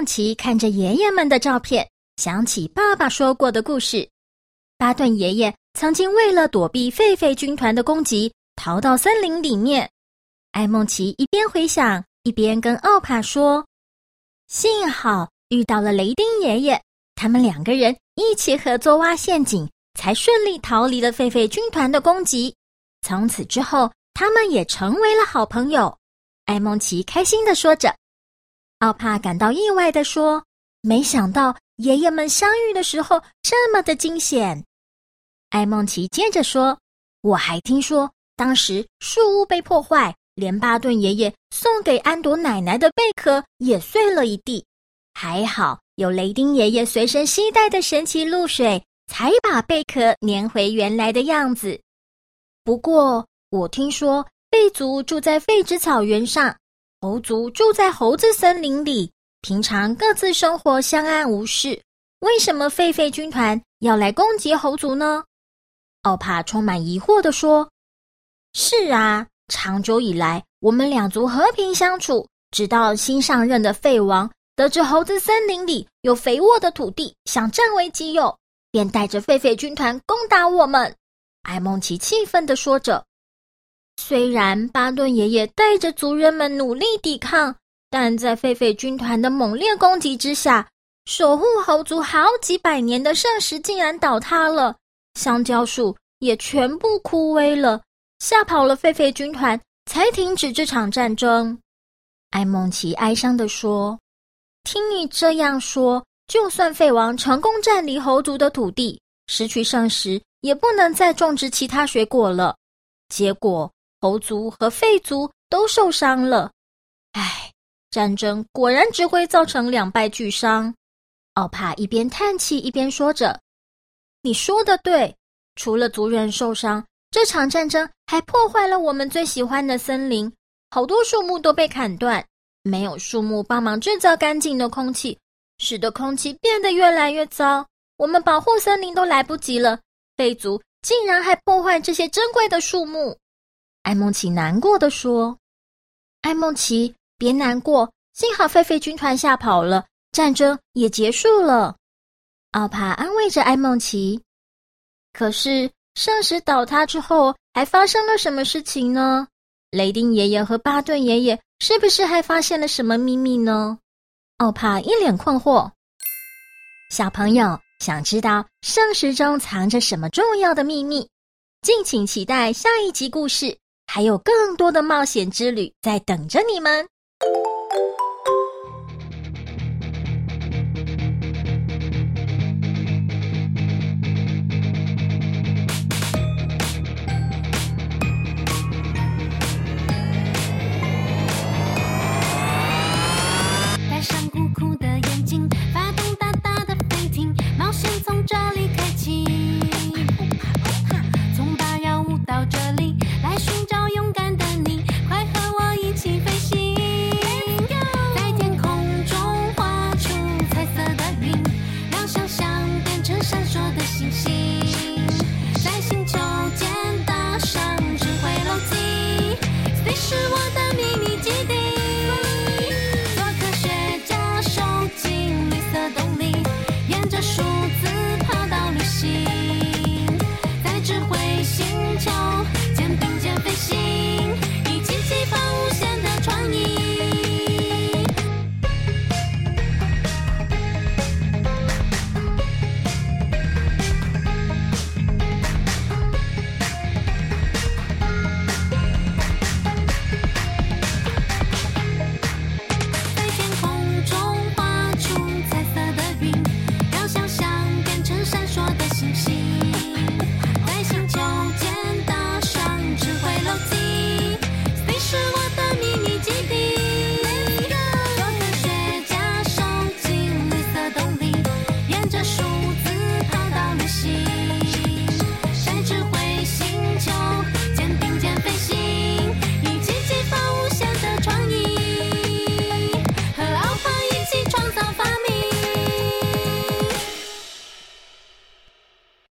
梦琪看着爷爷们的照片，想起爸爸说过的故事。巴顿爷爷曾经为了躲避狒狒军团的攻击，逃到森林里面。艾梦琪一边回想，一边跟奥帕说：“幸好遇到了雷丁爷爷，他们两个人一起合作挖陷阱，才顺利逃离了狒狒军团的攻击。从此之后，他们也成为了好朋友。”艾梦琪开心地说着。奥帕感到意外地说：“没想到爷爷们相遇的时候这么的惊险。”艾梦琪接着说：“我还听说，当时树屋被破坏，连巴顿爷爷送给安朵奶奶的贝壳也碎了一地。还好有雷丁爷爷随身携带的神奇露水，才把贝壳粘回原来的样子。不过，我听说贝族住在废纸草原上。”猴族住在猴子森林里，平常各自生活相安无事。为什么狒狒军团要来攻击猴族呢？奥帕充满疑惑地说：“是啊，长久以来，我们两族和平相处，直到新上任的废王得知猴子森林里有肥沃的土地，想占为己有，便带着狒狒军团攻打我们。”艾梦琪气愤地说着。虽然巴顿爷爷带着族人们努力抵抗，但在狒狒军团的猛烈攻击之下，守护猴族好几百年的圣石竟然倒塌了，香蕉树也全部枯萎了，吓跑了狒狒军团，才停止这场战争。艾梦琪哀伤地说：“听你这样说，就算废王成功占领猴族的土地，失去圣石，也不能再种植其他水果了。结果。”猴族和狒族都受伤了，唉，战争果然只会造成两败俱伤。奥帕一边叹气一边说着：“你说的对，除了族人受伤，这场战争还破坏了我们最喜欢的森林，好多树木都被砍断，没有树木帮忙制造干净的空气，使得空气变得越来越糟。我们保护森林都来不及了，狒族竟然还破坏这些珍贵的树木。”艾梦琪难过地说：“艾梦琪，别难过，幸好狒狒军团吓跑了，战争也结束了。”奥帕安慰着艾梦琪。可是圣石倒塌之后，还发生了什么事情呢？雷丁爷爷和巴顿爷爷是不是还发现了什么秘密呢？奥帕一脸困惑。小朋友想知道圣石中藏着什么重要的秘密？敬请期待下一集故事。还有更多的冒险之旅在等着你们。戴上酷酷的眼睛，发动大大的飞艇，冒险从这里。